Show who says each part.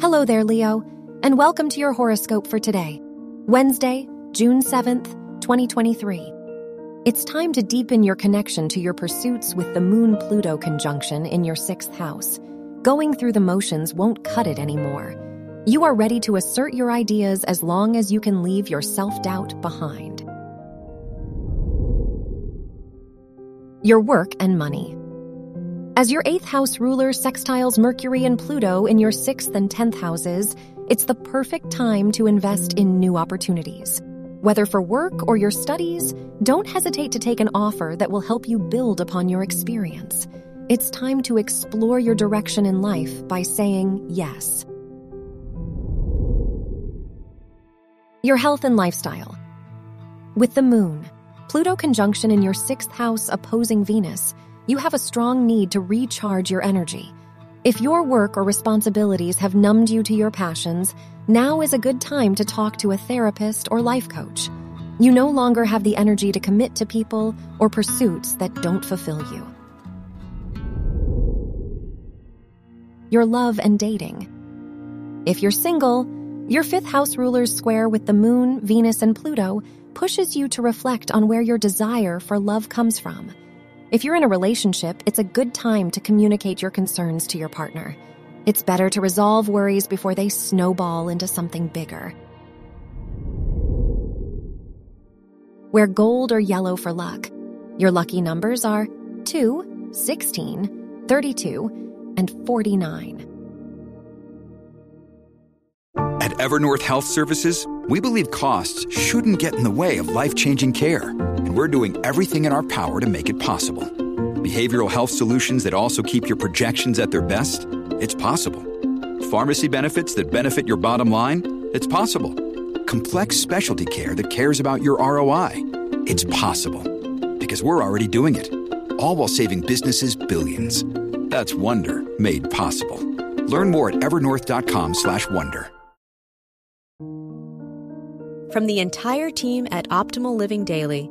Speaker 1: Hello there, Leo, and welcome to your horoscope for today, Wednesday, June 7th, 2023. It's time to deepen your connection to your pursuits with the Moon Pluto conjunction in your sixth house. Going through the motions won't cut it anymore. You are ready to assert your ideas as long as you can leave your self doubt behind. Your work and money. As your eighth house ruler sextiles Mercury and Pluto in your sixth and tenth houses, it's the perfect time to invest in new opportunities. Whether for work or your studies, don't hesitate to take an offer that will help you build upon your experience. It's time to explore your direction in life by saying yes. Your health and lifestyle. With the moon, Pluto conjunction in your sixth house opposing Venus, you have a strong need to recharge your energy. If your work or responsibilities have numbed you to your passions, now is a good time to talk to a therapist or life coach. You no longer have the energy to commit to people or pursuits that don't fulfill you. Your love and dating. If you're single, your fifth house ruler's square with the moon, Venus, and Pluto pushes you to reflect on where your desire for love comes from. If you're in a relationship, it's a good time to communicate your concerns to your partner. It's better to resolve worries before they snowball into something bigger. Wear gold or yellow for luck. Your lucky numbers are 2, 16, 32, and 49.
Speaker 2: At Evernorth Health Services, we believe costs shouldn't get in the way of life changing care, we're doing everything in our power to make it possible. Behavioral health solutions that also keep your projections at their best? It's possible. Pharmacy benefits that benefit your bottom line? It's possible. Complex specialty care that cares about your ROI? It's possible. Because we're already doing it. All while saving businesses billions. That's Wonder made possible. Learn more at evernorth.com/wonder.
Speaker 3: From the entire team at Optimal Living Daily,